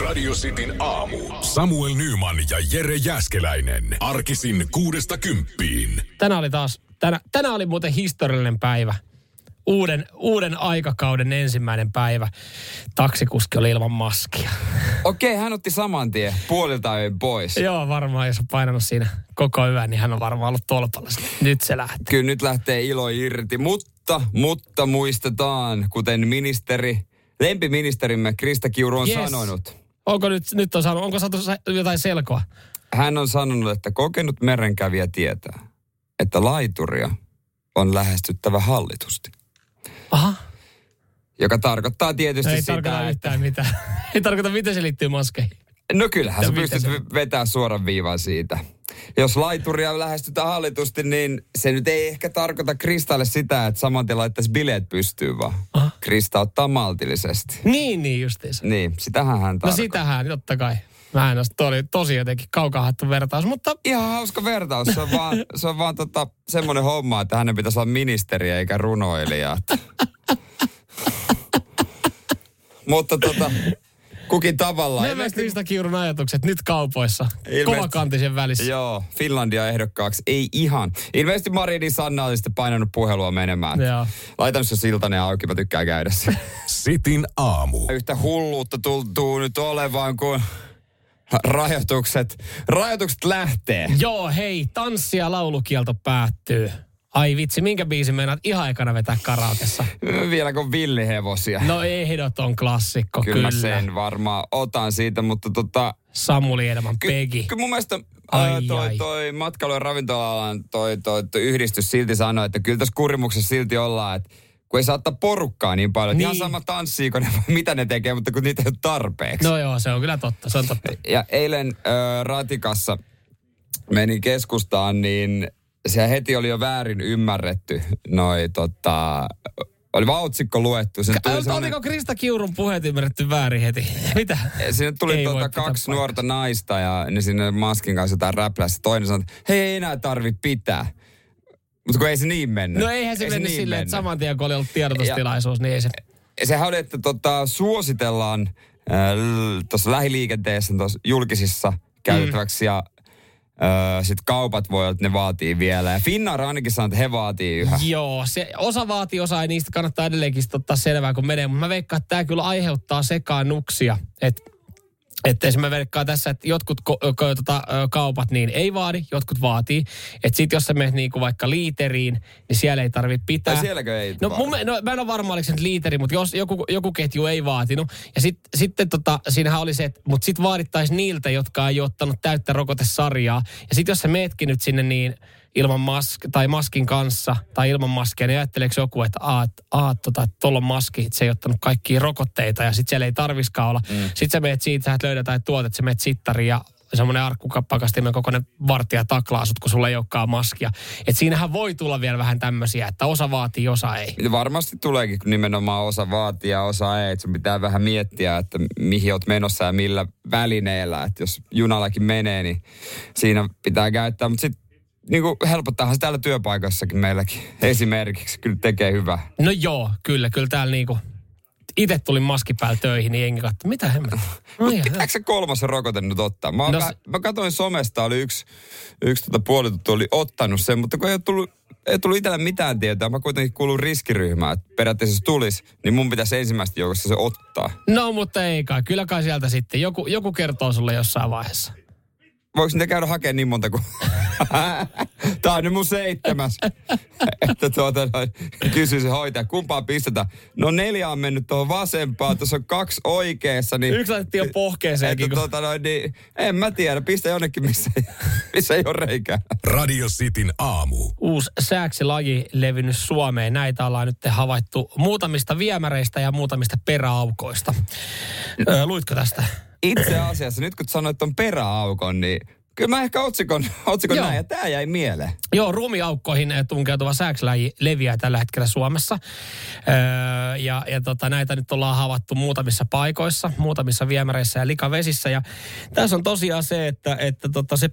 Radio Cityn aamu. Samuel Nyman ja Jere Jäskeläinen. Arkisin kuudesta kymppiin. Tänään oli taas, tänä, tänään oli muuten historiallinen päivä. Uuden, uuden aikakauden ensimmäinen päivä. Taksikuski oli ilman maskia. Okei, hän otti saman tien puolilta yön pois. Joo, varmaan jos on painanut siinä koko yön, niin hän on varmaan ollut tolpalla. Nyt se lähtee. Kyllä nyt lähtee ilo irti, mutta, mutta muistetaan, kuten ministeri, lempiministerimme Krista Kiuru on Yes. sanonut. Onko nyt, nyt on saanut, onko saatu sa- jotain selkoa? Hän on sanonut, että kokenut merenkävijä tietää, että laituria on lähestyttävä hallitusti. Aha, Joka tarkoittaa tietysti ei sitä, tarkoita että... mitään. ei tarkoita, miten se liittyy maskeihin. No kyllähän Ja sä pystyt se... vetämään suoran viivan siitä. Jos laituria lähestytään hallitusti, niin se nyt ei ehkä tarkoita Kristalle sitä, että saman tien laittaisi bileet pystyyn, vaan Aha. Krista ottaa maltillisesti. Niin, niin justiinsa. Niin, sitähän hän No tarkoittaa. sitähän, totta kai. Mä en toi oli tosi jotenkin kaukahattu vertaus, mutta Ihan hauska vertaus. Se on vaan, se on vaan tota, semmoinen homma, että hänen pitäisi olla ministeri eikä runoilija. Mutta tota, kukin tavallaan. nämä Krista Kiurun ajatukset nyt kaupoissa. Ilmeisesti- Kovakantisen välissä. Joo, Finlandia ehdokkaaksi. Ei ihan. Ilmeisesti Marinin Sanna oli sitten painanut puhelua menemään. Joo. Laitan se siltanen auki, mä tykkään käydä siellä. Sitin aamu. Yhtä hulluutta tuntuu nyt olevan, kun rajoitukset, rajoitukset lähtee. Joo, hei, tanssi- ja laulukielto päättyy. Ai vitsi, minkä biisin meinaat ihan ekana vetää karaokessa? Vielä kun villihevosia. No ehdoton klassikko, kyllä, kyllä. sen varmaan otan siitä, mutta tota... Samuli Edelman, Ky- Pegi. Kyllä mun mielestä Ai, ää, toi, ai. toi matkailu- ja ravintola-alan toi, toi, toi, yhdistys silti sanoi, että kyllä tässä kurimuksessa silti ollaan, että kun ei saa ottaa porukkaa niin paljon. Niin. Ihan sama tanssiiko ne mitä ne tekee, mutta kun niitä ei ole tarpeeksi. No joo, se on kyllä totta, se on totta. Ja eilen äh, Ratikassa menin keskustaan, niin se heti oli jo väärin ymmärretty. Noi tota, oli vaan otsikko luettu. Sen tuli semmonen- Oliko Krista Kiurun puheet ymmärretty väärin heti? Mitä? Sinne tuli Ei tuota kaksi nuorta naista ja ne sinne maskin kanssa jotain räplässä. Toinen sanoi, että hei ei enää tarvi pitää. Mutta kun ei se niin mennyt. No eihän se Ei mennyt niin silleen, että saman tien kun oli ollut tiedotustilaisuus, niin ei se... Sehän oli, että tota, suositellaan äh, tuossa lähiliikenteessä tuossa julkisissa käytettäväksi ja sitten kaupat voi olla, että ne vaatii vielä. Ja Finnair ainakin sanoo, että he vaatii yhä. Joo, se osa vaatii, osa ei niistä kannattaa edelleenkin ottaa selvää, kun menee. Mutta mä veikkaan, että tämä kyllä aiheuttaa sekaannuksia. Että että esimerkiksi mä veikkaan tässä, että jotkut ko, ko, tota, kaupat niin ei vaadi, jotkut vaatii. Että sit jos sä menet niinku vaikka liiteriin, niin siellä ei tarvitse pitää. Tai sielläkö ei No, mun, no mä en ole varma, oliko se nyt liiteri, mutta jos joku, joku ketju ei vaatinut. Ja sit, sitten tota, siinähän oli se, että mutta sitten vaadittaisiin niiltä, jotka ei ottanut täyttä rokotesarjaa. Ja sitten jos sä meetkin nyt sinne niin ilman mask, tai maskin kanssa tai ilman maskia, niin ajatteleeko joku, että aat, aat tota, että tuolla on maski, että se ei ottanut kaikkia rokotteita ja sitten siellä ei tarviskaan olla. Mm. Sitten sä meet siitä, sä et löydä jotain tuotetta, sä meet sittariin ja semmoinen arkkupakastimen kokoinen vartija taklaa sut, kun sulla ei olekaan maskia. Et siinähän voi tulla vielä vähän tämmöisiä, että osa vaatii, osa ei. Varmasti tuleekin, kun nimenomaan osa vaatii ja osa ei. Et sun pitää vähän miettiä, että mihin oot menossa ja millä välineellä. Että jos junallakin menee, niin siinä pitää käyttää. Mutta sitten niin helpottaahan se täällä työpaikassakin meilläkin esimerkiksi. Kyllä tekee hyvää. No joo, kyllä, kyllä täällä niinku... Itse tulin maski päällä töihin, niin jengi katsoi, mitä hemmet? No Pitääkö se kolmas rokote nyt ottaa? Mä, No mä, mä katsoin somesta, oli yksi, yksi tota puolituttu oli ottanut sen, mutta kun ei ole tullut, ei tullut itsellä mitään tietoa, mä kuitenkin kuulun riskiryhmään, että periaatteessa jos tulisi, niin mun pitäisi ensimmäistä joukossa se ottaa. No mutta ei kai, kyllä kai sieltä sitten. Joku, joku kertoo sulle jossain vaiheessa. Voiko niitä käydä hakemaan niin monta kuin... Tää on nyt mun seitsemäs. että tuota, noin, kysyy se hoitaja, kumpaa pistetään. No neljä on mennyt tuohon vasempaan, tuossa on kaksi oikeassa. Niin, Yksi laitettiin jo pohkeeseenkin. että, Kun... tuota, noin, niin, en mä tiedä, pistä jonnekin, missä, ei- missä ei ole reikää. Radio Cityn aamu. Uusi sääksilaji levinnyt Suomeen. Näitä ollaan nyt havaittu muutamista viemäreistä ja muutamista peräaukoista. Öö, luitko tästä? Itse asiassa, nyt kun sanoit ton peräaukon, niin kyllä mä ehkä otsikon, otsikon Joo. näin, ja tää jäi mieleen. Joo, ruumiaukkoihin eh, tunkeutuva sääksilaji leviää tällä hetkellä Suomessa. Öö, ja ja tota, näitä nyt ollaan havaittu muutamissa paikoissa, muutamissa viemäreissä ja likavesissä. Ja tässä on tosiaan se, että, että tota se,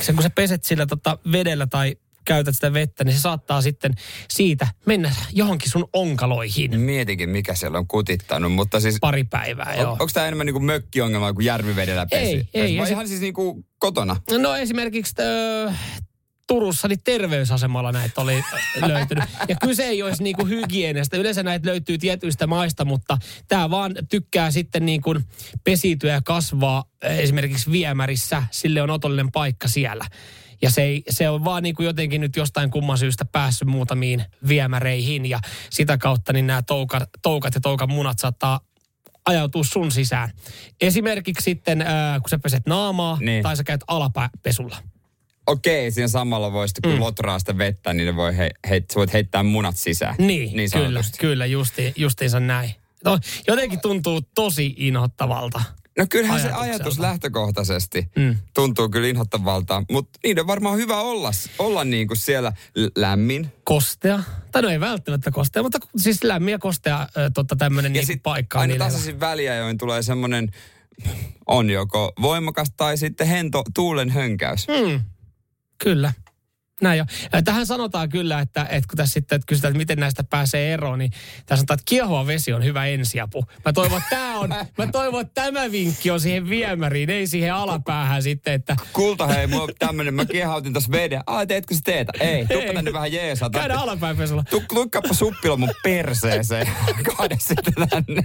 se, kun sä peset sillä tota vedellä tai käytät sitä vettä, niin se saattaa sitten siitä mennä johonkin sun onkaloihin Mietikin, mikä siellä on kutittanut, mutta siis... pari päivää. On, Joo. onko tämä enemmän niinku mökkiongelma kuin järvivedellä pesi? Ei, ei, Vai ei se- ihan siis niinku kotona? No esimerkiksi öö, Turussa niin terveysasemalla näitä oli löytynyt. Ja kyse ei olisi niin kuin hygieniasta. Yleensä näitä löytyy tietyistä maista, mutta tämä vaan tykkää sitten niin kuin pesiytyä ja kasvaa esimerkiksi viemärissä. Sille on otollinen paikka siellä. Ja se, ei, se on vaan niin kuin jotenkin nyt jostain kumman syystä päässyt muutamiin viemäreihin. Ja sitä kautta niin nämä toukat, toukat ja toukan munat saattaa ajautua sun sisään. Esimerkiksi sitten, äh, kun sä peset naamaa Niin. tai sä käyt alapesulla. Okei, siinä samalla voi sitten, kun mm. lotraa sitä vettä, niin ne voi he, he, sä voit heittää munat sisään. Niin, niin kyllä, kyllä justi, justiinsa näin. No, jotenkin tuntuu tosi inhottavalta. No kyllähän se ajatus lähtökohtaisesti Mm. tuntuu kyllä inhottavalta, mutta niiden on varmaan hyvä olla, olla niin kuin siellä lämmin. Kostea, tai no ei välttämättä kostea, mutta siis lämmin ja kostea ö, totta tämmöinen niin sit paikka aina tasaisin väliä, join tulee semmoinen, on joko voimakas tai sitten hento tuulen hönkäys. Mm, kyllä. Näin jo. Ja Tähän sanotaan kyllä, että, että kun tässä sitten että kysytään, että miten näistä pääsee eroon, niin tässä sanotaan, että kiehova vesi on hyvä ensiapu. Mä toivon, että tämä on, mä toivon, että tämä vinkki on siihen viemäriin, ei siihen alapäähän sitten, että Kulta, hei, mulla on tämmönen, mä kiehautin tossa veden. Ai, teetkö sä teetä? Ei, tuppa tänne vähän jeesata. käydä alapääpesulla. Tu- Tuikkaappa suppila mun perseeseen. Kaade sitten tänne.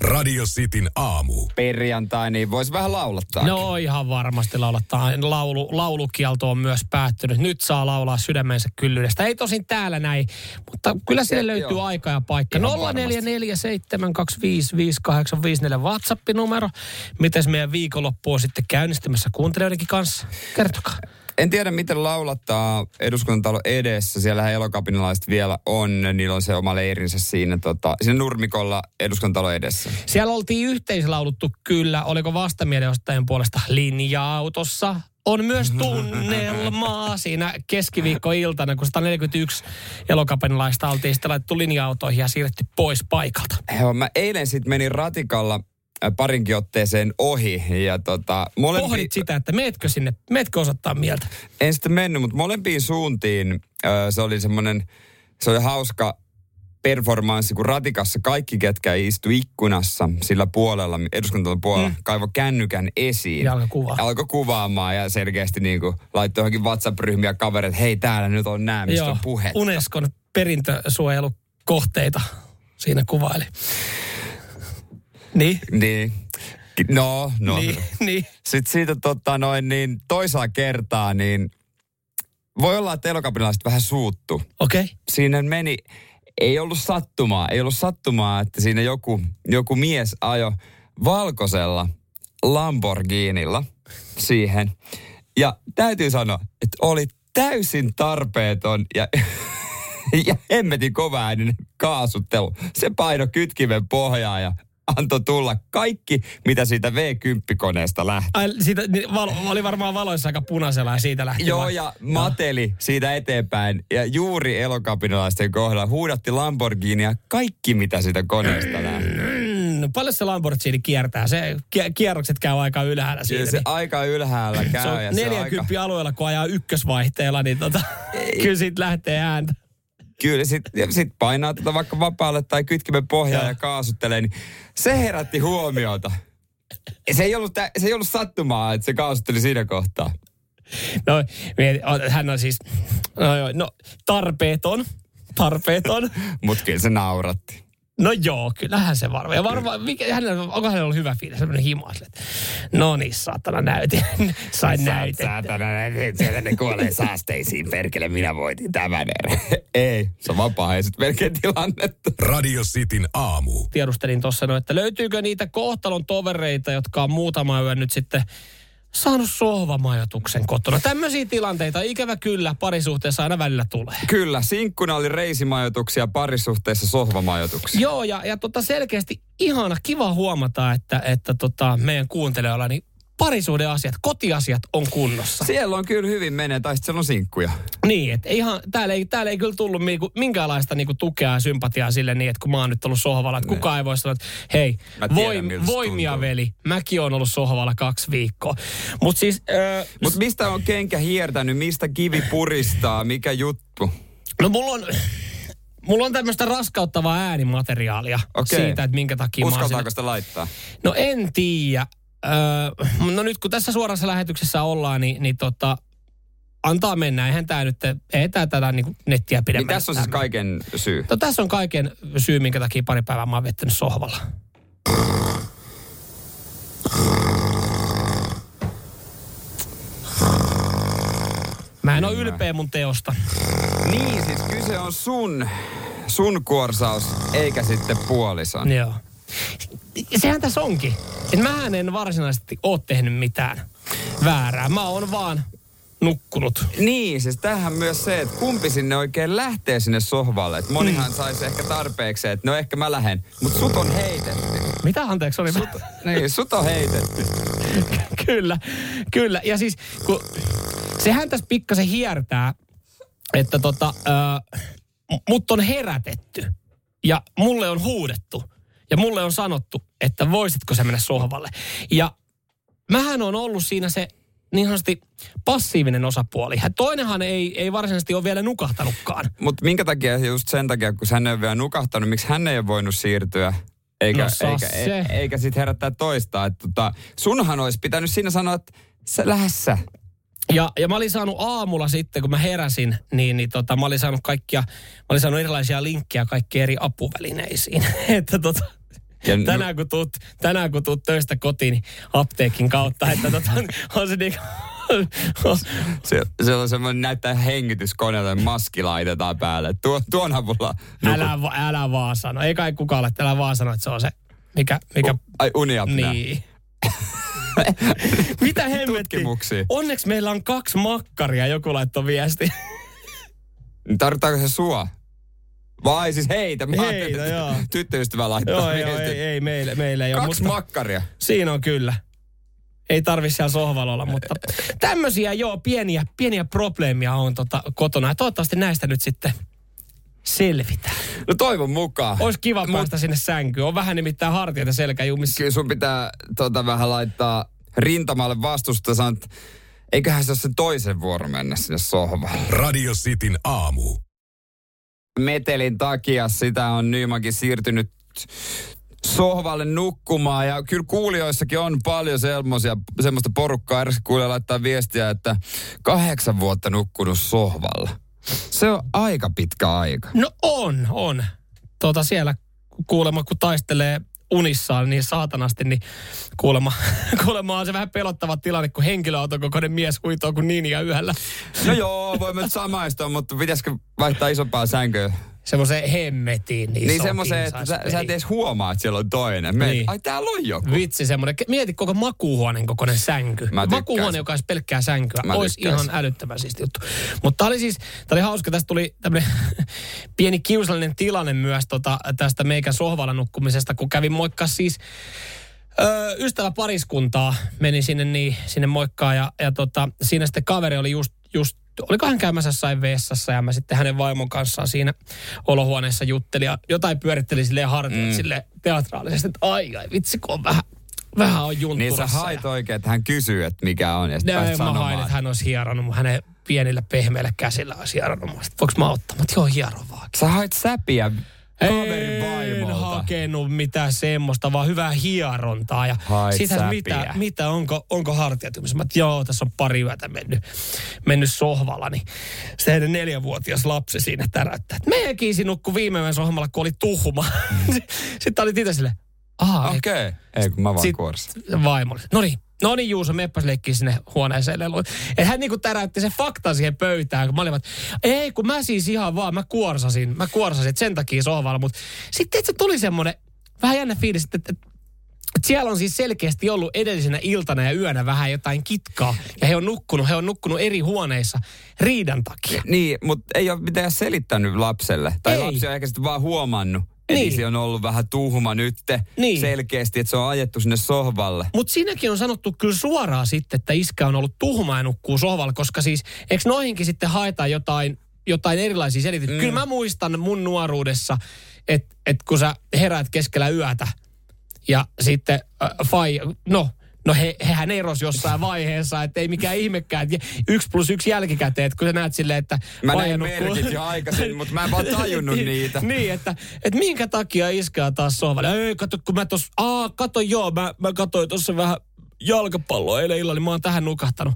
Radio Cityn aamu. Perjantai, niin vois vähän laulattaa. No ihan varmasti laulattaa. Laulu, laulukielto on myös päättynyt. Nyt saa laulaa sydämensä kyllyydestä. Ei tosin täällä näin, mutta kyllä sille löytyy joo. aika ja paikka. Ihan 0447255854 WhatsApp-numero. Miten meidän viikonloppu on sitten käynnistymässä kuuntelijoidenkin kanssa? Kertokaa. En tiedä, miten laulattaa eduskuntatalo edessä. Siellä elokapinalaiset vielä on. Niillä on se oma leirinsä siinä, tota, siinä nurmikolla eduskuntatalo edessä. Siellä oltiin yhteislauluttu kyllä. Oliko vastamielenostajan puolesta linja-autossa? On myös tunnelmaa siinä keskiviikkoiltana, kun 141 elokapinalaista oltiin sitten laitettu linja-autoihin ja siirretty pois paikalta. Joo, mä eilen sitten menin ratikalla äh, parinkin otteeseen ohi. Ja tota, molempi, Pohdit sitä, että meetkö sinne, meetkö osoittaa mieltä? en sitten mennyt, mutta molempiin suuntiin ö, se oli semmoinen, se oli hauska performanssi, kun ratikassa kaikki, ketkä istu ikkunassa sillä puolella, eduskuntalon puolella, mm. kaivo kännykän esiin. Ja alkoi kuvaa. Alkoi kuvaamaan ja selkeästi niin kuin laittoi johonkin WhatsApp-ryhmiä kavereita, hei täällä nyt on nämä, mistä on puhetta. Unescon perintösuojelukohteita siinä kuvaili. Niin, Niin. No, no. niin, niin. Sitten siitä tota noin, niin toisella kertaa, niin voi olla, että elokapinalaiset vähän suuttu. Okei. Okay. Siinä meni, ei ollut sattumaa, ei ollut sattumaa, että siinä joku, joku mies ajo valkoisella Lamborghinilla siihen. Ja täytyy sanoa, että oli täysin tarpeeton ja, ja hemmetin kova ääninen kaasuttelu. Se paino kytkimen pohjaa ja antoi tulla kaikki, mitä siitä V10-koneesta lähti. Ai, siitä, niin, valo, oli varmaan valoissa aika punaisella ja siitä lähti. Joo, vaan- ja mateli siitä eteenpäin. Ja juuri elokapinalaisten kohdalla huudatti Lamborghinia kaikki, mitä siitä koneesta lähti. Mm, paljon se Lamborghini kiertää? Se kie- kierrokset käy aika ylhäällä siinä. Kyllä se niin. aika ylhäällä käy. Se on ja se on 40 aika, alueella, kun ajaa ykkösvaihteella, niin tota, kyllä siitä lähtee ääntä. Kyllä, sit, ja sit painaa tätä vaikka vapaalle tai kytkimen pohjaa Joo. ja kaasuttelee, niin se herätti huomiota. Se ei, ollut, tä- se ei ollut sattumaa, että se kaasutteli siinä kohtaa. No, hän on siis, no, joo, no tarpeeton, tarpeeton. Mutta kyllä se nauratti. No joo, kyllähän se varmaan. Ja varmaan, mikä, hänellä, onko hänellä ollut hyvä fiilis, semmoinen himo, että no niin, saatana näytin, sain näytettä. Saatana, siellä ne kuolee saasteisiin, perkele, minä voitin tämän erän. ei, se on vapaa, ei sit melkein tilannetta. Radio Cityn aamu. Tiedustelin tuossa, no, että löytyykö niitä kohtalon tovereita, jotka on muutama yö nyt sitten saanut sohvamajoituksen kotona. Tämmöisiä tilanteita ikävä kyllä parisuhteessa aina välillä tulee. Kyllä, sinkkuna oli reisimajoituksia, parisuhteessa sohvamajoituksia. Joo, ja, ja tota selkeästi ihana, kiva huomata, että, että tota meidän kuuntelijoilla niin parisuhdeasiat, kotiasiat on kunnossa. Siellä on kyllä hyvin menee, tai sitten siellä on sinkkuja. Niin, että ihan, täällä ei, täällä ei kyllä tullut niinku, minkäänlaista niinku tukea ja sympatiaa sille niin, että kun mä oon nyt ollut sohvalla, että kukaan ei voi sanoa, että hei, Mä tiedän, voim, voimia tuntuu. veli, mäkin on ollut sohvalla kaksi viikkoa. Mutta siis, äh, Mutta mistä on kenkä hiertänyt, mistä kivi puristaa, mikä juttu? no mulla on, mulla on tämmöistä raskauttavaa äänimateriaalia Okei. siitä, että minkä takia mä oon Uskaltaako sinne- sitä laittaa? No en tiedä. Öö, no nyt kun tässä suorassa lähetyksessä ollaan, niin, niin tota, antaa mennä. Eihän tämä nyt, ei tää tätä niin nettiä Niin pidemmän. tässä on siis kaiken syy. No tässä on kaiken syy, minkä takia pari päivää mä oon vettänyt sohvalla. Mä en ole ylpeä mun teosta. Niin, siis kyse on sun, sun kuorsaus, eikä sitten puolison. Joo. Sehän tässä onkin. Et mähän en varsinaisesti ole tehnyt mitään väärää. Mä oon vaan nukkunut. Niin, siis tähän myös se, että kumpi sinne oikein lähtee sinne sohvalle. Et monihan Mm. saisi ehkä tarpeeksi, että no ehkä mä lähden, mutta sut on heitetty. Mitä anteeksi oli? Niin, sut on heitetty. kyllä, kyllä. Ja siis, kun sehän tässä pikkasen hiertää, että tota, äh, mut on herätetty ja mulle on huudettu ja mulle on sanottu, että voisitko sä mennä sohvalle. Ja mähän on ollut siinä se niin sanotusti passiivinen osapuoli. Ja Toinenhan ei, ei varsinaisesti ole vielä nukahtanutkaan. Mutta minkä takia, just sen takia, kun hän ei ole vielä nukahtanut, miksi hän ei ole voinut siirtyä? Eikä, No eikä, e, eikä sit herättää toista. Että tota, sunhan olisi pitänyt siinä sanoa, että sä lähde sä. Ja, ja mä olin saanut aamulla sitten, kun mä heräsin, niin, niin tota, mä olin saanut kaikkia, mä olin saanut erilaisia linkkejä kaikkiin eri apuvälineisiin. että tota, Ja tänään, kun tuut, tänään kun tuut töistä kotiin, niin apteekin kautta, että tota, on se niinku, Se, se on semmoinen näyttää hengityskoneelta maski laitetaan päälle. Tuo, tuon avulla. älä, va- älä vaan sano. Ei kai kukaan ole, älä vaan sano, että se on se, mikä, mikä Ai uniapnea. niin. Mitä hemmetti? Onneksi meillä on kaksi makkaria, joku laittoi viesti. Tarvittaako se sua? Vai siis heitä. Mä Heitä, joo. Tyttöystävä laittaa joo, joo, viestin. ei, ei meille, meille ei ole. Kaksi makkaria. Siinä on kyllä. Ei tarvi siellä sohvalla olla, mutta tämmöisiä joo, pieniä, pieniä probleemia on tota, kotona. Ja toivottavasti näistä nyt sitten selvitään. No toivon mukaan. Olisi kiva Mut- päästä sinne sänkyyn. On vähän nimittäin hartiat ja selkäjumissa. Kyllä sun pitää tota, vähän laittaa rintamalle vastusta ja sanoa, että eiköhän se ole se toisen vuoro mennä sinne sohvalle. Radio Cityn aamu. Metelin takia sitä on Nymankin siirtynyt sohvalle nukkumaan ja kyllä kuulijoissakin on paljon semmoisia, semmoista porukkaa. Eräs kuulija laittaa viestiä, että kahdeksan vuotta nukkunut sohvalla. Se on aika pitkä aika. No on, on. Tota siellä kuulemma, kun taistelee unissaan niin saatanasti, niin kuulemma, kuulemma on se vähän pelottava tilanne, kun henkilöauton kokoinen mies huitoo kuin ninja yöllä. No joo, voimme samaistua, mutta pitäisikö vaihtaa isompaa sänköä? Semmoiseen hemmetiin. Niin, Niin semmoiseen, että sä, sä et edes huomaa, että siellä on toinen. Me, Niin. Ai täällä on joku. Vitsi semmoinen. Mieti koko makuuhuoneen kokoinen sänky. Makuuhuone, joka olisi pelkkää sänkyä. Mä olisi ihan älyttömän siisti juttu. Mutta tämä oli siis, tämä oli hauska. Tästä tuli tämmöinen pieni kiusallinen tilanne myös tota, tästä meikän sohvalla nukkumisesta, kun kävin moikkaa siis Öö, ystävä pariskuntaa meni sinne, niin, sinne moikkaa ja, ja tota, siinä sitten kaveri oli just, just oliko hän käymässä jossain vessassa ja mä sitten hänen vaimon kanssaan siinä olohuoneessa juttelin ja jotain pyöritteli silleen hartiat mm. sille teatraalisesti, että ai ai vitsi kun on vähän, vähän on Niin juntturassa. sä hait oikein, että hän kysyy, että mikä on, ja sitten pääst mä hain, että hän olisi hieronut mun hänen pienillä pehmeillä käsillä olisi sanoin, voinko mä ottaa? Mutta joo, hiero vaan. Sä hait säpiä kaverin En vaimolta. hakenut mitään semmoista, vaan hyvää hierontaa. Ja säpiä. mitä, mitä, onko, onko hartiat jumissa? Mä että joo, tässä on pari yötä mennyt, mennyt sohvalla, niin se heidän neljävuotias lapsi siinä täräyttää. Meidän kiisi nukkui viime yön sohvalla, kun oli tuhma. Sitten oli itse silleen, aha, Okei. Okay. Ei, kun mä vaan kuorsin. vaimolle. No niin, no niin Juuso, meppäs leikkiä sinne huoneeseen leluun. Et hän niinku täräytti se fakta siihen pöytään, kun mä olin, että ei kun mä siis ihan vaan, mä kuorsasin, mä kuorsasin, että sen takia sohvalla. Mutta sitten se tuli semmoinen vähän jännä fiilis, että, että, että siellä on siis selkeästi ollut edellisenä iltana ja yönä vähän jotain kitkaa. Ja he on nukkunut, he on nukkunut eri huoneissa riidan takia. Niin, mutta ei ole mitään selittänyt lapselle. Tai Ei. lapsi on ehkä sitten vaan huomannut, Niin. Edisi on ollut vähän tuhma nytte Niin. selkeästi, että se on ajettu sinne sohvalle. Mutta siinäkin on sanottu kyllä suoraan sitten, että iskä on ollut tuhma ja nukkuu sohvalla, koska siis, eikö noihinkin sitten haetaan jotain, jotain erilaisia selityksiä? Mm. Kyllä mä muistan mun nuoruudessa, että et kun sä heräät keskellä yötä ja sitten äh, fai, no, No he, hehän eros jossain vaiheessa, että ei mikään ihmekään. että Yksi plus yksi jälkikäteen, että kun sä näet silleen, että... Mä näin merkit jo aikaisemmin, mutta mä en vaan tajunnut niitä. niin, että, että minkä takia iskää taas sohvalle. Ei, kato, kun mä tos, aa, kato joo, mä, mä katsoin tuossa vähän jalkapalloa eilen illalla, niin mä oon tähän nukahtanut.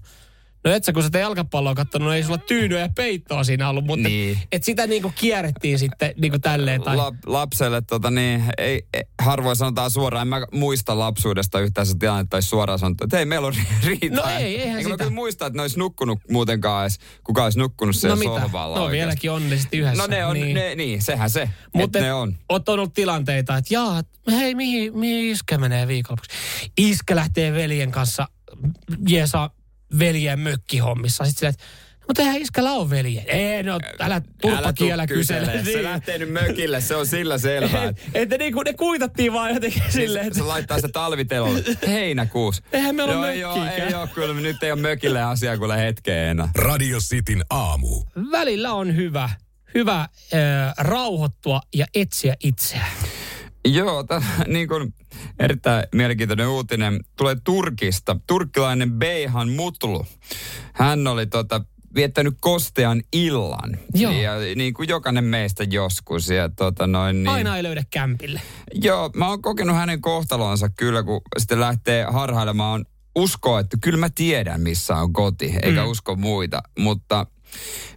No et sä, kun sä te jalkapalloa kattonut, no ei sulla tyynyä ja peittoa siinä ollut, mutta Niin. et, sitä niinku kierrettiin sitten niinku tälleen. Tai, La, lapselle tota niin, ei, ei, harvoin sanotaan suoraan, en mä muista lapsuudesta yhtään se tilannetta, tai suoraan sanottu, että hei, meillä on ri- riitaa. No ei, eihän Enkä mä sitä. kyllä muista, että ne olisi nukkunut muutenkaan edes, kuka olisi nukkunut siellä no mitä? sohvalla No oikeasti. vieläkin onnellisesti yhdessä. No ne on, niin. Ne, niin, sehän se, Mutta ne on. Oot ollut tilanteita, että jaa, hei, mihin, mihin iskä menee viikonlopuksi? Iskä lähtee veljen kanssa jeesaa veljen mökkihommissa. Sitten silleen, että mutta eihän iskällä ole velje. Ei, no älä turpa kielä kysele. Niin. Se lähtee nyt mökille, se on sillä selvää. Et, että niinku ne kuitattiin vaan jotenkin silleen, se, että se laittaa se talvitelolle. Heinäkuussa. Eihän meillä Joo, ole ei mökkiäkään. ei ole, kyllä nyt ei ole mökille asiaa kuule hetkeen enää. Radio Cityn aamu. välillä on hyvä, hyvä äh, rauhoittua ja etsiä itseään. Joo, tämä niin kuin erittäin mielenkiintoinen uutinen tulee Turkista. Turkkilainen Beyhan Mutlu. Hän oli tota, viettänyt kostean illan. Joo. Ja niin kuin jokainen meistä joskus. Ja tota noin, niin, Aina ei löydä kämpille. Joo, mä oon kokenut hänen kohtalonsa kyllä, kun sitten lähtee harhailemaan. Uskoo, että kyllä mä tiedän, missä on koti, eikä mm. usko muita. Mutta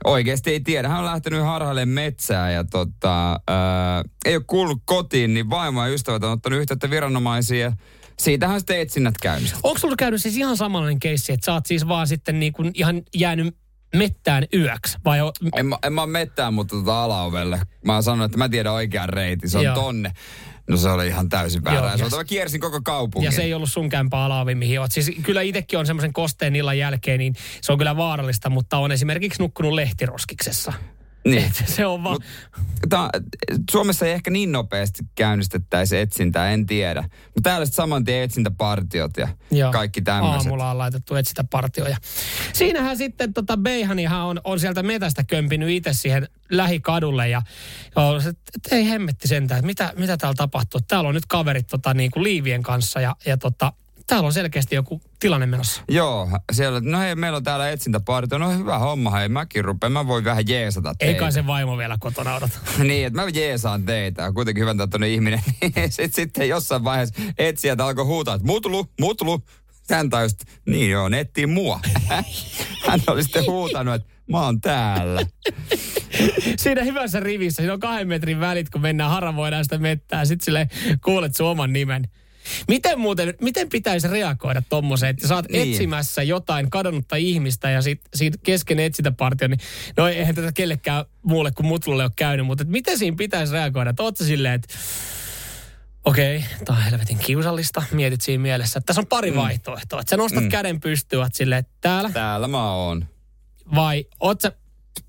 oikeasti ei tiedä. Hän on lähtenyt harhailemaan metsää ja tota, ää, ei ole kuullut kotiin, niin vaimo ja ystävät on ottanut yhteyttä viranomaisiin ja siitähän sitten etsinnät käynnissä. Onko sulla käynyt siis ihan samanlainen keissi, että sä oot siis vaan sitten niin kuin ihan jäänyt mettään yöksi? Vai o, En mä, en mä mettään, mutta tota alaovelle. Mä oon sanonut, että mä tiedän oikean reitin, se on Joo. tonne. No se oli ihan täysin Joo, väärä. ja Se mä kiersin koko kaupungin. ja se ei ollut sun kämpää alaavi, mihin oot. Siis kyllä itsekin on semmoisen kosteen illan jälkeen, niin se on kyllä vaarallista, mutta on esimerkiksi nukkunut lehtiroskiksessa. Niin. Se on vaan... Mut, tää, Suomessa ei ehkä niin nopeasti käynnistettäisi etsintää, en tiedä. Mutta täällä saman tien etsintäpartiot ja Joo. kaikki tämmöiset. Aamulla on laitettu etsitä partioja. Siinähän sitten tota Beihanihan on, on sieltä metästä kömpinyt itse siihen lähikadulle ja joo, se, et ei hemmetti sentään, että mitä, mitä täällä tapahtuu. Täällä on nyt kaverit tota, niin kuin liivien kanssa ja, ja tota, täällä on selkeästi joku tilanne menossa. Joo, siellä, no hei, meillä on täällä etsintäpartio. No hyvä homma, hei, mäkin rupean, mä voin vähän jeesata Ei teitä. kai se vaimo vielä kotona odota. niin, että mä jeesaan teitä. Kuitenkin hyvän tahtoinen ihminen. sitten, sitten jossain vaiheessa etsijät alkoi huutaa, että mutlu, mutlu. Hän että niin joo, ne etsii mua. Hän oli sitten huutanut, että mä oon täällä. Siinä hyvässä rivissä, siinä on kahden metrin välit, kun mennään haravoidaan sitä mettää. Sitten sille kuulet sun oman nimen. Miten muuten, miten pitäisi reagoida tommoseen, että sä oot Niin. etsimässä jotain kadonnutta ihmistä ja sit, siitä kesken etsintäpartio, niin no eihän tätä kellekään muulle kuin mutlulle ole käynyt, mutta miten siinä pitäisi reagoida? Että oot sä silleen, että okei, okay, tää on helvetin kiusallista, mietit siinä mielessä, että tässä on pari mm. vaihtoehtoa. Että sä nostat mm. käden pystyyn, oot silleen, että täällä, Täällä mä oon. vai oot sä,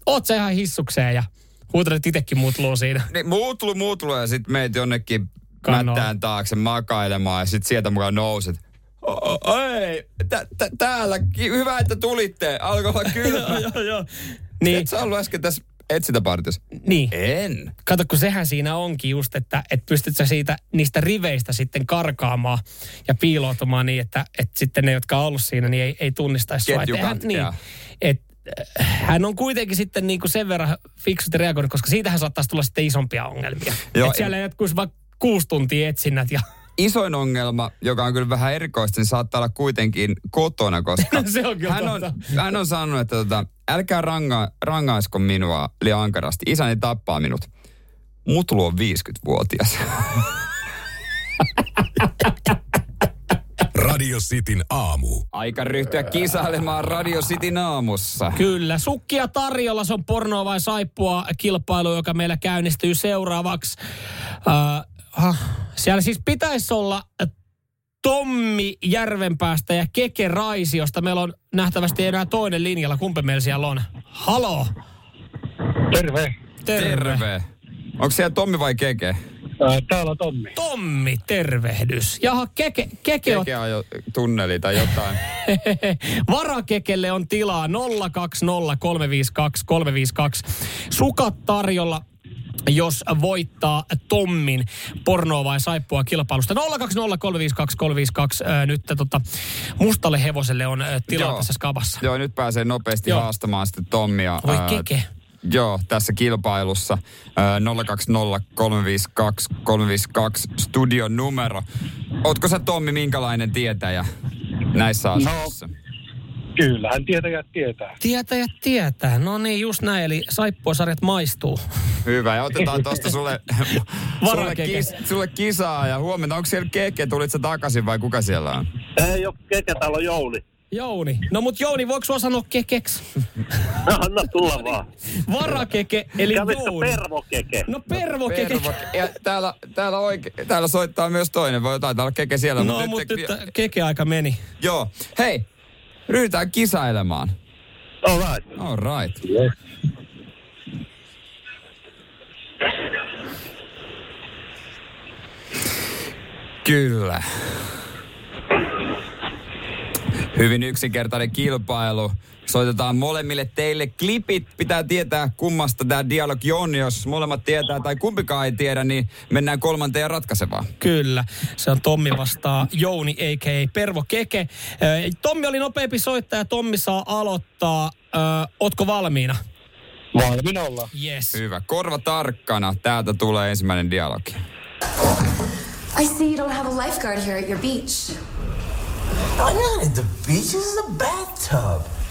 oot sä ihan hissukseen ja huutelet itsekin mutluu siinä. Niin, muutlu, muutlu ja sitten meet jonnekin Mättään taakse makailemaan ja sitten sieltä mukaan nouset. Ei, tä- tä- täällä, hyvä että tulitte, alkoi olla kylmä. joo, joo. niin. Niin, Et sä ollut äsken tässä etsintäpartiossa? niin. En. Kato, kun sehän siinä onkin just, että, että pystyt sä siitä niistä riveistä sitten karkaamaan ja piiloutumaan niin, että, että sitten ne, jotka on ollut siinä, niin ei, ei tunnistaisi sua. Et eihän- niin, et, äh, hän on kuitenkin sitten niin kuin sen verran fiksusti reagoinut, koska siitähän saattaisi tulla sitten isompia ongelmia. Joo, että siellä jatkuisi vaikka kuusi tuntia etsinnät ja Isoin ongelma, joka on kyllä vähän erikoista, niin saattaa olla kuitenkin kotona, koska Se on kyllä hän, on, totta. hän on sanonut, että tota, älkää ranga, rangaisko minua liian ankarasti. Isäni tappaa minut. Mutlu on 50-vuotias. Radio Cityn aamu. Aika ryhtyä kisailemaan Radio Cityn aamussa. Kyllä, sukkia tarjolla, se on pornoa vai saippua kilpailu, joka meillä käynnistyy seuraavaksi. Uh, siellä siis pitäisi olla Tommi Järvenpäästä ja Keke Raisiosta. Meillä on nähtävästi enää toinen linjalla. Kumpi meillä siellä on? Halo! Terve. Terve. Terve. Onko siellä Tommi vai Keke? Ää, Täällä on Tommi. Tommi, tervehdys. Jaha, keke, keke on Keke on jo tunneli tai jotain. Varakekelle on tilaa 020 352 352. Sukat tarjolla jos voittaa Tommin pornoa vai saippua kilpailusta. 020 352 352. Äh, nyt tota, mustalle hevoselle on äh, tilaa Joo. tässä skabassa. Joo, nyt pääsee nopeasti Joo. haastamaan sitten Tommia. Voi ää, keke. Joo, tässä kilpailussa ää, 020 352 352 studion numero. Ootko sä Tommi minkälainen tietäjä näissä asioissa? Kyllähän tietäjät tietää. Tietäjät tietää. No niin, just näin. Eli saippuasarjat maistuu. Hyvä, ja otetaan tosta sulle, sulle, kis, sulle kisaa ja huomenna. Onko siellä keke, tulit sä takaisin vai kuka siellä on? Ei ole kekä, täällä on Jouni. Jouni. No mut Jouni, voiko sua sanoa kekeks? No, anna tulla vaan. Varakeke, eli Kävitkö Jouni. pervokeke? No pervokeke. Pervo. Ja täällä, täällä, oike, täällä soittaa myös toinen. Voi taitaa olla keke siellä. No, mutta nyt keke aika meni. Joo. Hei, ryhdytään kisailemaan. All right. All right. Kyllä. Hyvin yksinkertainen kilpailu. Soitetaan molemmille teille klipit. Pitää tietää, kummasta tämä dialogi on. Jos molemmat tietää tai kumpikaan ei tiedä, niin mennään kolmanteen ratkaisevaan. Kyllä, se on Tommi vastaa Jouni, a.k.a. Pervo Keke. Tommi oli nopeampi soittaja, Tommi saa aloittaa. Ö, Ootko valmiina? Valmiina ollaan. Yes. Hyvä. Korva tarkkana. Täältä tulee ensimmäinen dialogi. I see you don't have a lifeguard here at your beach. I'm not at the beach. This is a bathtub.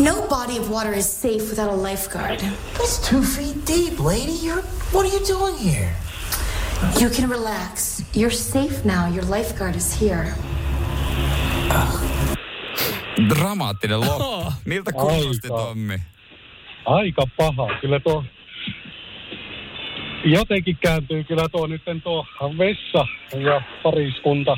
No body of water is safe without a lifeguard. It's two feet deep, lady. You're. What are you doing here? You can relax. You're safe now. Your lifeguard is here. Dramaattinen loppu. Miltä kuulosti, Aika. Tommi? Aika paha. Kyllä tuo jotenkin kääntyy kyllä tuo nyt tuo vessa ja pariskunta.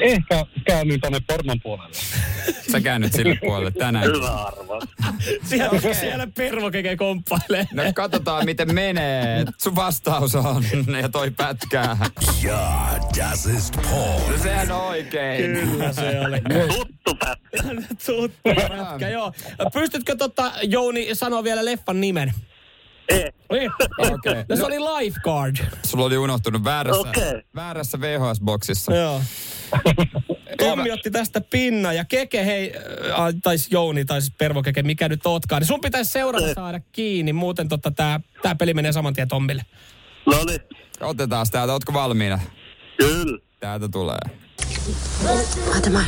Ehkä käännyn tänne pornon puolelle. Sä käännyt sille puolelle tänään. Hyvä arva. Siellä, siellä Pervo Keke komppailee. No katsotaan, miten menee. Sun vastaus on, ja toi pätkää. Ja, das ist Paul. No sehän on oikein. Kyllä se oli. Tuttu pätkä. Tuttu pätkä, joo. Pystytkö totta, Jouni, sanoa vielä leffan nimen? Ei. Ei. Okei. No se oli Lifeguard. Sulla oli unohtunut väärässä, Okei. väärässä VHS-boksissa. Joo. Tommi otti tästä pinna ja Keke, hei, äh, tai Jouni, tai siis Pervo Keke, mikä nyt ootkaan, niin sun pitäisi seurata saada kiinni, muuten tota, tää, tää peli menee saman tien Tommille. No niin. Otetaan täältä. Ootko valmiina? Kyllä. Täältä tulee. Warte mal.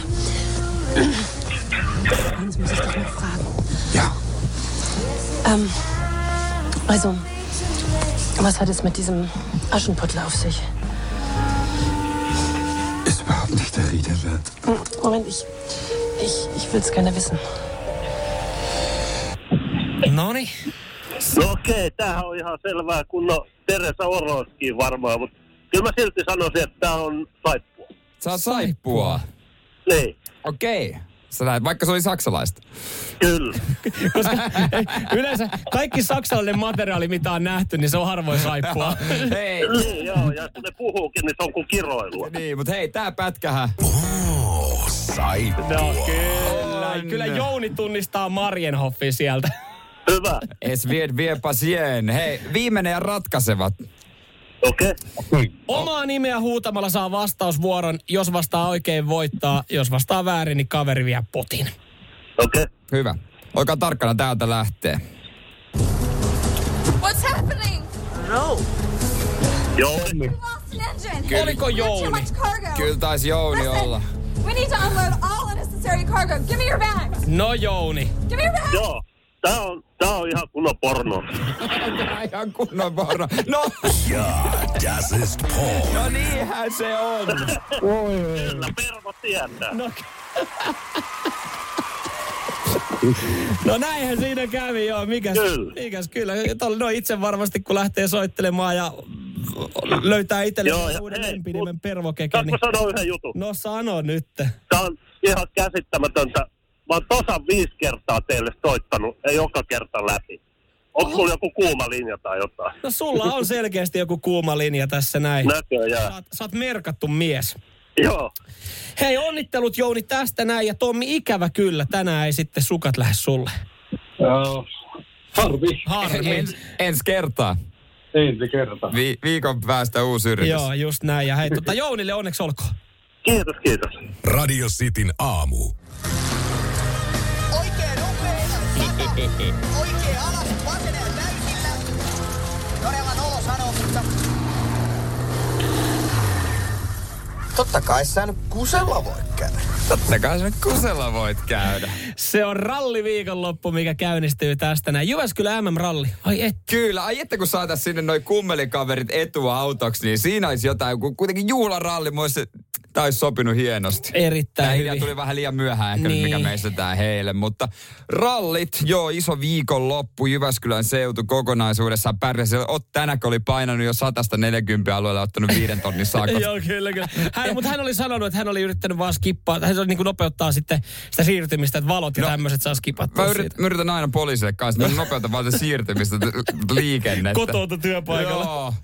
Eins muss ich dich noch fragen. Ja. Ähm, also, was hat es mit diesem Aschenputtel auf sich? Nicht der Rede wert. Hm, Moment, ich, ich, ich will es gerne wissen. Noni. No okei, tämähän on ihan selvää, kun on Teresa Oroskin varmaan, mutta kyllä mä silti sanoisin, että tämä on saippua. Saa saippua. Niin, Okei. Sä näet, vaikka se oli saksalaista. kyllä. Koska ei, yleensä kaikki saksalainen materiaali, mitä on nähty, niin se on harvoin saippua. hei. Niin, joo, ja kun ne puhuukin, niin se on kuin kiroilua. Niin, mutta hei, tää pätkähän. Oh, saippua. No kyllä. On. Kyllä Jouni tunnistaa Marienhoffin sieltä. Hyvä. Es wird vie pasien. Hei, viimeinen ja ratkaisevat. Okei. Omaa nimeä huutamalla saa vastausvuoron. Jos vastaa oikein voittaa. Jos vastaa väärin, niin kaveri vie potin. Okei. Hyvä. Olkaa tarkkana, täältä lähtee. What's happening? Lost an engine. Oliko Jouni? Kyllä taisi Jouni Listen, olla. We need to unload all unnecessary cargo. Give me your bags. No Jouni. Give me your bags. Joo. Tää on, tää on ihan kunnon porno. Ihan kunnon porno. No, Ja, das ist Paul. no niinhän se on. Kyllä, Pervo tietää. No, no näinhän siinä kävi joo. Mikäs, Kyllä. mikäs kyllä. Tol- No itse varmasti kun lähtee soittelemaan ja löytää itselleen uuden hei, lempinimen mut- Pervokeke, Saanko niin sanoa yhden jutun? no sano nyt. Tää on ihan käsittämätöntä. Mä oon tosan viisi kertaa teille soittanut ja joka kerta läpi. Onko sulla joku kuuma linja tai jotain? No sulla on selkeästi joku kuuma linja tässä näin. Näköjään. Sä oot, sä oot merkattu mies. Joo. Hei, onnittelut Jouni tästä näin. Ja Tommi, ikävä kyllä, tänään ei sitten sukat lähde sulle. Joo. Harvi. Harmi. Ens, ensi kertaa. Ensi kerta. Vi, viikon päästä uusi yritys. Joo, just näin. Ja hei, tota, Jounille onneksi olkoon. Kiitos, kiitos. Radio Cityn aamu. Oikein alas, vasenee täysillä. Todella nolo sanoo, mutta... Totta kai sä nyt kusella voit käydä. Totta kai sä nyt kusella voit käydä. Se on ralliviikonloppu, mikä käynnistyy tästä näin. Jyväskylä MM-ralli. Ai et. Kyllä, ai että kun saatais sinne noi kummelikaverit etuautoksi, niin siinä olisi jotain, kun kuitenkin juhlaralli, muista tämä olisi sopinut hienosti. Erittäin Tämä hyvin. tuli vähän liian myöhään ehkä, Niin. niin. mikä meistä tää heille, mutta rallit, joo, iso viikonloppu Jyväskylän seutu kokonaisuudessaan pärjäsi. Ot tänäkö oli painanut jo 140 alueella ottanut viiden tonnin sakot. Joo, kyllä, kyllä. Hän, mutta hän oli sanonut, että hän oli yrittänyt vaan skippaa. Hän oli niin kuin nopeuttaa sitten sitä siirtymistä, että valot ja No, tämmöiset saa skipattua Mä, siitä. yrit, mä yritän aina poliisille kanssa, että mä nopeutan vaan sitä siirtymistä liikennettä. Kotoutu työpaikalla. Joo,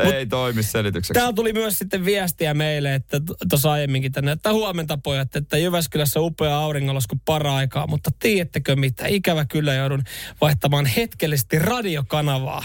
ei toimi selitykseksi. Täällä tuli myös sitten viestiä meille, että tuossa aiemminkin tänne, että huomenta pojat, että Jyväskylässä upea auringonlasku para-aikaa, mutta tiedättekö mitä? Ikävä kyllä joudun vaihtamaan hetkellisesti radiokanavaa.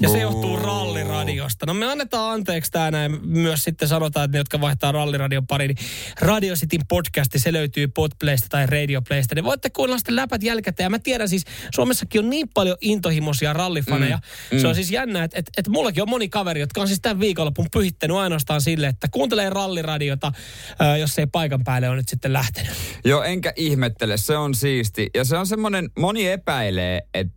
Ja se johtuu ralliradiosta. No me annetaan anteeksi tää näin. Myös sitten sanotaan, että ne, jotka vaihtaa ralliradion pariin, niin Radio Cityn podcasti, se löytyy Podplaysta tai Radioplaysta. Niin voitte kuunnella sitten läpät jälkikäteen. Ja mä tiedän siis, Suomessakin on niin paljon intohimoisia rallifaneja. Mm, mm. Se on siis jännä, että, että, että mullakin on moni kaveri, jotka on siis tämän viikonlopun pyhittänyt ainoastaan sille, että kuuntelee ralliradiota, ää, jos ei paikan päälle ole nyt sitten lähtenyt. Joo, enkä ihmettele, se on siisti. Ja se on semmoinen, moni epäilee, että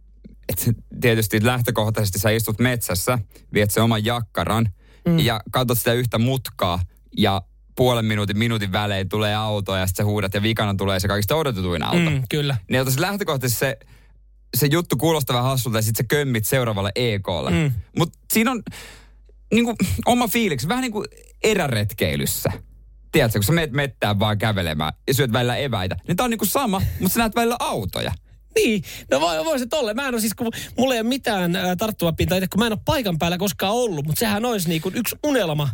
et tietysti lähtökohtaisesti sä istut metsässä, viet sen oman jakkaran mm. ja katsot sitä yhtä mutkaa ja puolen minuutin, minuutin välein tulee auto ja sitten sä huudat ja vikana tulee se kaikista odotetuin auto. Mm, kyllä. Niin lähtökohtaisesti se, se juttu kuulostaa vähän hassulta ja sitten sä kömmit seuraavalle EKlle. Mm. Mutta siinä on niin kuin, oma fiiliksi, vähän niin kuin eräretkeilyssä. Tiedätkö, kun sä meet mettään vaan kävelemään ja syöt välillä eväitä, niin tää on niin kuin sama, mutta sä näet välillä autoja. Niin, no voi, voi se tolle. Mä en ole siis, kun mulla ei ole mitään äh, tarttuvapintaa, itse, kun mä en ole paikan päällä koskaan ollut, mutta sehän olisi niin kuin yksi unelma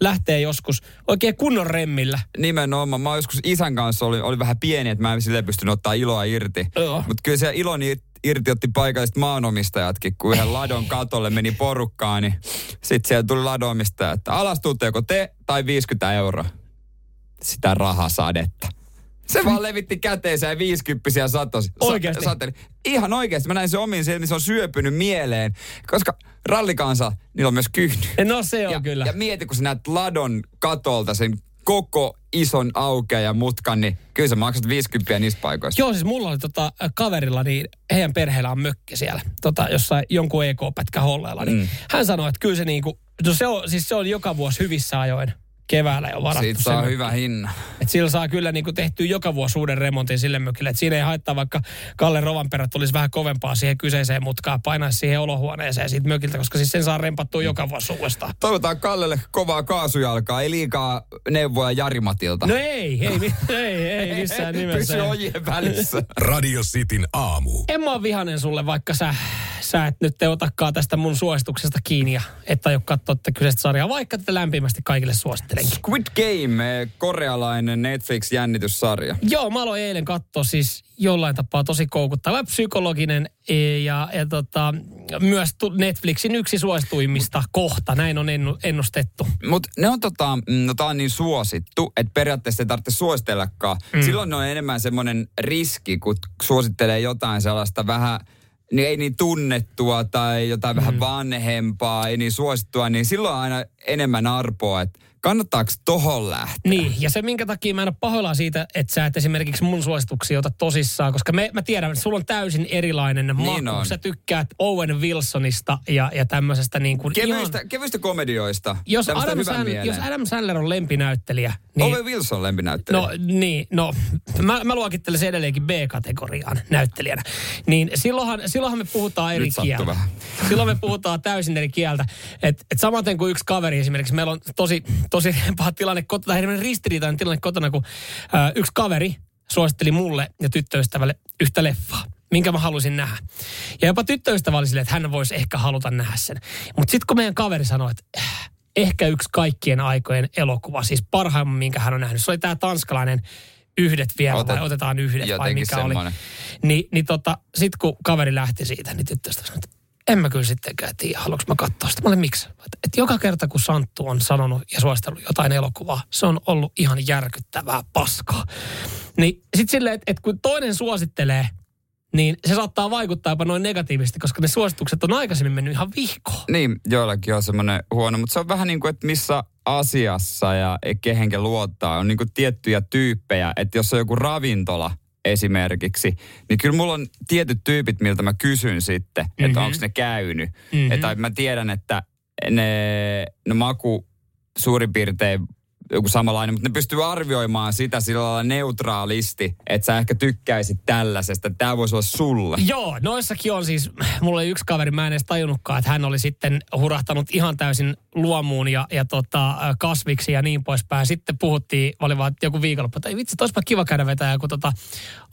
lähtee joskus oikein kunnon remmillä. Nimenomaan. Mä oon joskus isän kanssa oli, oli vähän pieni, että mä en silleen pystynyt ottaa iloa irti. Mutta kyllä se iloni irti otti paikalliset maanomistajatkin, kun yhden ladon katolle meni porukkaan, niin sitten siellä tuli ladonomistaja, että alas joko te tai 50 euroa. Sitä rahasadetta. Se vaan levitti käteensä ja 50 satos. Sa- Oikeasti? sateli. Ihan oikeasti. Mä näin se omin silmin, se on syöpynyt mieleen. Koska rallikansa, niillä on myös kyhny. No se on ja, kyllä. Ja mieti, kun sä näet ladon katolta sen koko ison aukea ja mutkan, niin kyllä sä maksat 50 niistä paikoista. Joo, siis mulla oli tota, kaverilla, niin heidän perheellä on mökki siellä, tota, jossain jonkun EK-pätkä holleilla. Niin Mm. Hän sanoi, että kyllä se niinku, no se on, siis se on joka vuosi hyvissä ajoin keväällä jo varattu. Siitä se saa mökki. hyvä hinna. Et sillä saa kyllä niinku tehtyä joka vuosi uuden remontin sille mökille. Et siinä ei haittaa, vaikka Kalle Rovanperä tulisi vähän kovempaa siihen kyseiseen mutkaan, painaisi siihen olohuoneeseen siitä mökiltä, koska siis sen saa rempattua joka vuosi uudestaan. Toivotaan Kallelle kovaa kaasujalkaa, ei liikaa neuvoja Jarimatilta. No ei, ei, mi- ei, ei missään nimessä. Pysy ojien välissä. Radio Cityn aamu. En mä ole vihanen sulle, vaikka sä, sä et nyt te otakaan tästä mun suosituksesta kiinni ja et aio katsoa tätä kyseistä sarjaa, vaikka tätä lämpimästi kaikille suosittelenkin. Squid Game, eh, korealainen Netflix-jännityssarja. Joo, mä aloin eilen katsoa siis jollain tapaa tosi koukuttava psykologinen e, ja, ja tota, myös Netflixin yksi suosituimmista kohta, näin on ennu, ennustettu. Mutta ne on tota, mm, no tää on niin suosittu, että periaatteessa ei tarvitse suositellakaan. Mm. Silloin ne on enemmän semmoinen riski, kun suosittelee jotain sellaista vähän, niin ei niin tunnettua tai jotain mm. vähän vanhempaa, ei niin suosittua, niin silloin on aina enemmän arpoa, että kannattaako tohon lähteä. Niin, ja se minkä takia mä en ole pahoillaan siitä, että sä et esimerkiksi mun suosituksia ota tosissaan, koska me, mä tiedän, että sulla on täysin erilainen maku. Niin on. Sä tykkäät Owen Wilsonista ja, ja tämmöisestä niin kuin Kevyistä, ihan... kevyistä komedioista. Jos Adam, Sandler, mieleen. jos Adam Sandler on lempinäyttelijä, Niin. Owen Wilson lempinäyttelijä. No niin, no mä, mä luokittelen sen edelleenkin B-kategoriaan näyttelijänä. Niin silloinhan, silloinhan me puhutaan eri Nyt kieltä. vähän. Silloin me puhutaan täysin eri kieltä. Et, et samaten kuin yksi kaveri esimerkiksi, meillä on tosi, tosi paha tilanne, kotona, tai ristiriitainen tilanne kotona, kun ää, yksi kaveri suositteli mulle ja tyttöystävälle yhtä leffaa. minkä mä halusin nähdä. Ja jopa tyttöystävä oli silleen, että hän voisi ehkä haluta nähdä sen. Mutta sitten kun meidän kaveri sanoi, että äh, ehkä yksi kaikkien aikojen elokuva, siis parhaimman, minkä hän on nähnyt, se oli tämä tanskalainen yhdet vielä, Otet- vai otetaan yhdet, vai mikä semmoinen. oli. Ni, niin tota, sitten kun kaveri lähti siitä, niin tyttöystävä sanoi, että en mä kyllä sittenkään tiedä, haluanko mä katsoa sitä. Mä olin, miksi? Että, että joka kerta, kun Santtu on sanonut ja suositellut jotain elokuvaa, se on ollut ihan järkyttävää paskaa. Niin sitten silleen, että, että kun toinen suosittelee, niin se saattaa vaikuttaa jopa noin negatiivisesti, koska ne suositukset on aikaisemmin mennyt ihan vihkoon. Niin, joillakin on semmoinen huono, mutta se on vähän niin kuin, että missä asiassa ja kehenkä luottaa. On niin kuin tiettyjä tyyppejä, että jos on joku ravintola esimerkiksi, niin kyllä mulla on tietyt tyypit, miltä mä kysyn sitten, mm-hmm. että onko ne käynyt. Mhm. Että mä tiedän, että ne, ne maku suurin piirtein joku samanlainen, mutta ne pystyy arvioimaan sitä sillä lailla neutraalisti, että sä ehkä tykkäisit tällaisesta, tämä voisi olla sulle. Joo, noissakin on siis, mulla oli yksi kaveri, mä en edes tajunnutkaan, että hän oli sitten hurahtanut ihan täysin luomuun ja, ja tota, kasviksi ja niin poispäin. Sitten puhuttiin, oli vaan joku viikonloppu, että vitsi, toispa kiva käydä vetää joku tota,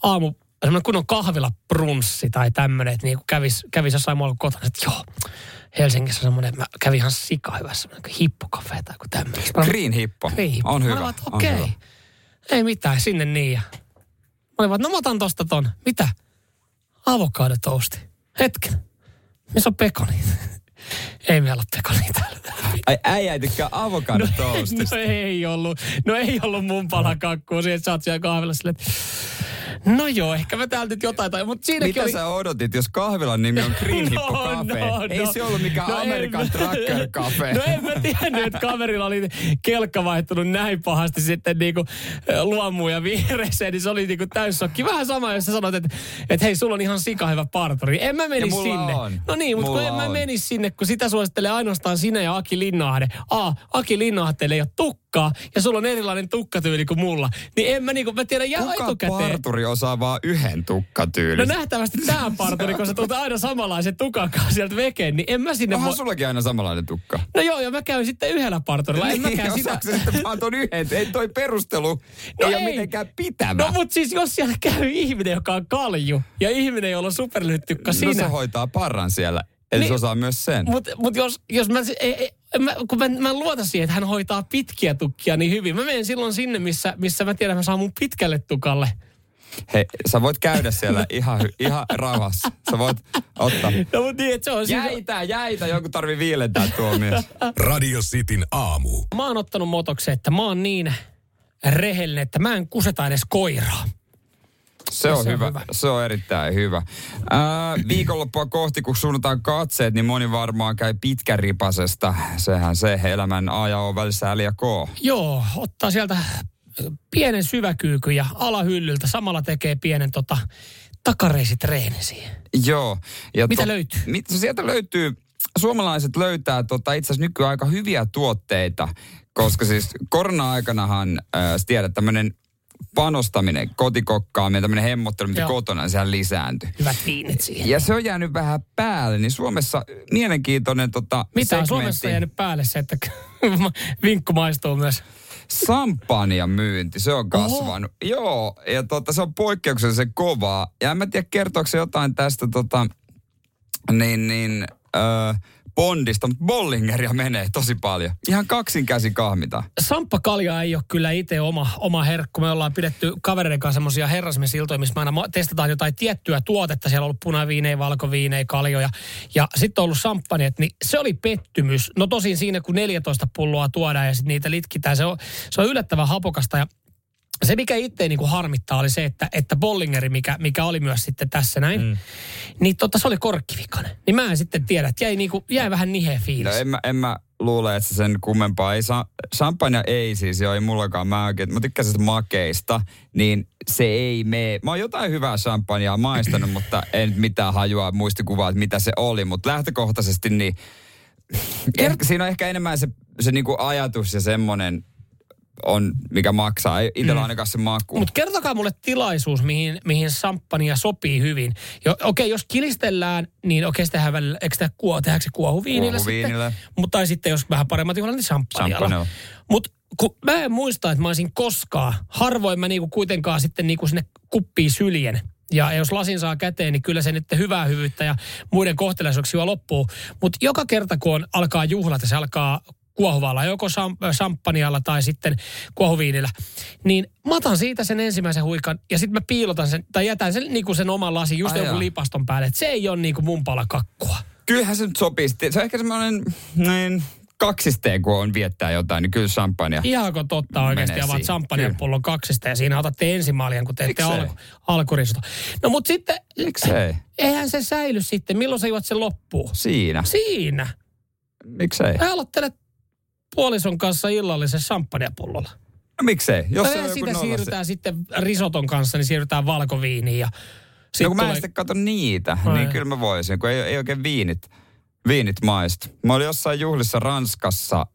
aamu, semmoinen kunnon kahvila brunssi tai tämmöinen, että niin kävis, kävis jossain muualla kuin kotona, että joo, Helsingissä semmoinen, mä kävin ihan sika hyvä semmoinen hippokafe tai joku tämmöinen. Green hippo. Green hippo. On Mä hyvä. Okei, hyvä. ei mitään, sinne niin. Ja mä olin vaan, no mä otan tosta ton. Mitä? Avokadotousti. Hetken. Missä on pekoni? ei meillä ole pekoni täällä. Ai äijä ei tykkää avokado toastista. no ei ollut. No ei ollut mun palakakkua siihen, että sä oot siellä kahvilla silleen, että No joo, ehkä mä täältä nyt jotain tai, mutta siinäkin Mitä oli... sä odotit, jos kahvilan nimi on Green Hippo No, Cafe? no, Ei no. se ollut mikään No en Amerikan mä- Trucker Cafe. No en mä tiennyt, että kaverilla oli kelkka vaihtunut näin pahasti sitten niinku luomuun ja vihreeseen, niin se oli niinku täyssokki. Vähän sama, jos sä sanot, että, että hei, sulla on ihan sika hyvä parturi. En mä menisi sinne. on. No niin, mutta kun en mä menisi sinne, kun sitä suosittelee ainoastaan sinä ja Aki Linnahde. A, Aki Linnahde ei ole tukkaa ja sulla on erilainen tukkatyyli kuin mulla. Niin en mä niinku, mä tiedän Kuka etukäteen. parturi osaa vaan yhden tukkatyylin? No nähtävästi tämä parturi, kun sä tulet aina samanlaisen tukan kanssa sieltä vekeen, niin en mä sinne Onhan voi... sullakin aina samanlainen tukka. No joo, ja mä käyn sitten yhdellä parturilla. En mäkään sitä... osaako se sitten vaan ton yhden? Ei toi perustelu No ei, ei. ole mitenkään pitävä. No mutta siis jos siellä käy ihminen, joka on kalju, ja ihminen, jolla on superlyhyt tykka no se siinä. hoitaa parran siellä. Eli Niin. se osaa myös sen. Mutta mut jos, jos mä, ei, ei, mä, kun mä, mä en luota siihen, että hän hoitaa pitkiä tukkia niin hyvin. Mä menen silloin sinne, missä, missä mä tiedän, että mä saan mun pitkälle tukalle. Hei, sä voit käydä siellä ihan, ihan rauhassa. Sä voit ottaa. No mutta niin, että se on siis... Jäitä, jäitä, joku tarvii viilentää tuo mies. Radio Cityn aamu. Mä oon ottanut motoksen, että mä oon niin rehellinen, että mä en kuseta edes koiraa. Se on, Se on hyvä. hyvä. Se on erittäin hyvä. Ää, viikonloppua kohti, kun suunnataan katseet, niin moni varmaan käy pitkäripasesta. Sehän se elämän aja on välissä L ja K. Joo, ottaa sieltä pienen syväkyykyn ja alahyllyltä. Samalla tekee pienen tota, takareisitreenin siihen. Joo. Ja Mitä löytyy? Mit, sieltä löytyy, suomalaiset löytää tota, itse asiassa nykyään aika hyviä tuotteita, koska siis korona-aikanahan, äh, tiedät, tämmöinen panostaminen, kotikokkaaminen, tämmöinen hemmottelu, mitä Joo. kotona, niin sehän lisääntyi. Hyvät viinit siihen. Ja se on jäänyt vähän päälle, niin Suomessa mielenkiintoinen tota, Mitä on segmentti. Suomessa jäänyt päälle se, että vinkku maistuu myös. Sampanjan myynti, se on kasvanut. Oho. Joo, ja tota, se on poikkeuksellisen kovaa. Ja en mä tiedä, kertooko se jotain tästä tota, niin, niin, ö, Bondista, mutta Bollingeria menee tosi paljon. Ihan kaksin käsi kahmita. Samppa Kalja ei ole kyllä itse oma, oma herkku. Me ollaan pidetty kavereiden kanssa semmoisia herrasmesiltoja, missä me aina testataan jotain tiettyä tuotetta. Siellä on ollut punaviinejä, valkoviinejä, kaljoja. Ja sitten on ollut samppanit, niin se oli pettymys. No tosin siinä, kun 14 pulloa tuodaan ja sitten niitä litkitään, se on, se on yllättävän hapokasta. Ja se, mikä itse niin kuin harmittaa, oli se, että, että Bollingeri, mikä, mikä oli myös sitten tässä näin, mm. niin tota, se oli korkkivikainen. Niin mä en sitten tiedä, että jäi, niin kuin, jäi vähän niheä fiilis. No en mä, en mä luule, että se sen kummempaa ei saa. Champagne ei siis, joo, ei mullakaan. Mä, oikein, mä tykkäsin sitä makeista, niin se ei mene. Mä oon jotain hyvää champagnea maistanut, mutta en mitään hajua muistikuvaa, että mitä se oli. Mutta lähtökohtaisesti niin ehkä, siinä on ehkä enemmän se, se niinku ajatus ja semmoinen on, mikä maksaa. Ei itsellä Mm. ainakaan se maku. Mutta kertokaa mulle tilaisuus, mihin, mihin samppania sopii hyvin. Jo, okei, jos kilistellään, niin okei, okay, tehdään välillä, eikö tehdä kuo, tehdäänkö se kuohuviinillä Kuohuviinillä. sitten? Mutta tai sitten jos vähän paremmat juhlat, niin samppanialla. Champagnella. Mutta mä en muista, että mä olisin koskaan, harvoin mä niinku kuitenkaan sitten niinku sinne kuppiin syljen Ja jos lasin saa käteen, niin kyllä se nyt hyvää hyvyyttä ja muiden kohtelaisuuksia loppuu. Mutta joka kerta, kun on, alkaa juhlat ja se alkaa kuohuvalla, joko sam- samppanialla tai sitten kuohuviinillä, niin mä otan siitä sen ensimmäisen huikan ja sitten mä piilotan sen, tai jätän sen, niin kuin sen oman lasin just Ai joku jaa. lipaston päälle. Et se ei ole niin kuin mun pala kakkua. Kyllähän se nyt sopii. Se on ehkä semmoinen niin kaksisteen, kun on viettää jotain, niin kyllä champagne. Ihanko totta oikeasti avaat champagnen pullon kaksista ja siinä otatte ensimaljan, kun teette alku, alkurisota. No mutta sitten, Miksei? eihän se säily sitten. Milloin sä juot sen loppuun? Siinä. Siinä. Miksei? Sä aloittelet puolison kanssa illallisen champagnepullolla. No miksei? Jos No se on nolla siirrytään sitten risoton kanssa, niin siirrytään valkoviiniin. Ja sit No kun mä en tulee- sitten katso niitä, Ai. niin kyllä mä voisin, kun ei, ei oikein viinit, viinit maistu. Mä olin jossain juhlissa Ranskassa,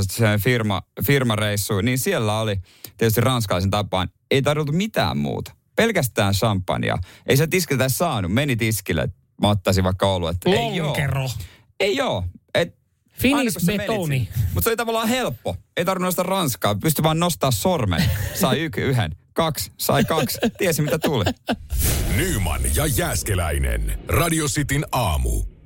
sellainen firma, firmareissu, niin siellä oli tietysti ranskalaisen tapaan, ei tarvittu mitään muuta. Pelkästään champagnea. Ei se tiskiltä saanut, meni tiskille, että mä ottaisin vaikka. Ei oo. Lonkero. Ei oo. Et, Finis menit betoni. Mutta se oli tavallaan helppo. Ei tarvinnut nostaa ranskaa. Pystyi vaan nostaa sormen. Sai yk, yhden. Kaksi. Sai kaksi. Tiesi mitä tuli. Nyman ja Jääskeläinen. Radio Cityn aamu.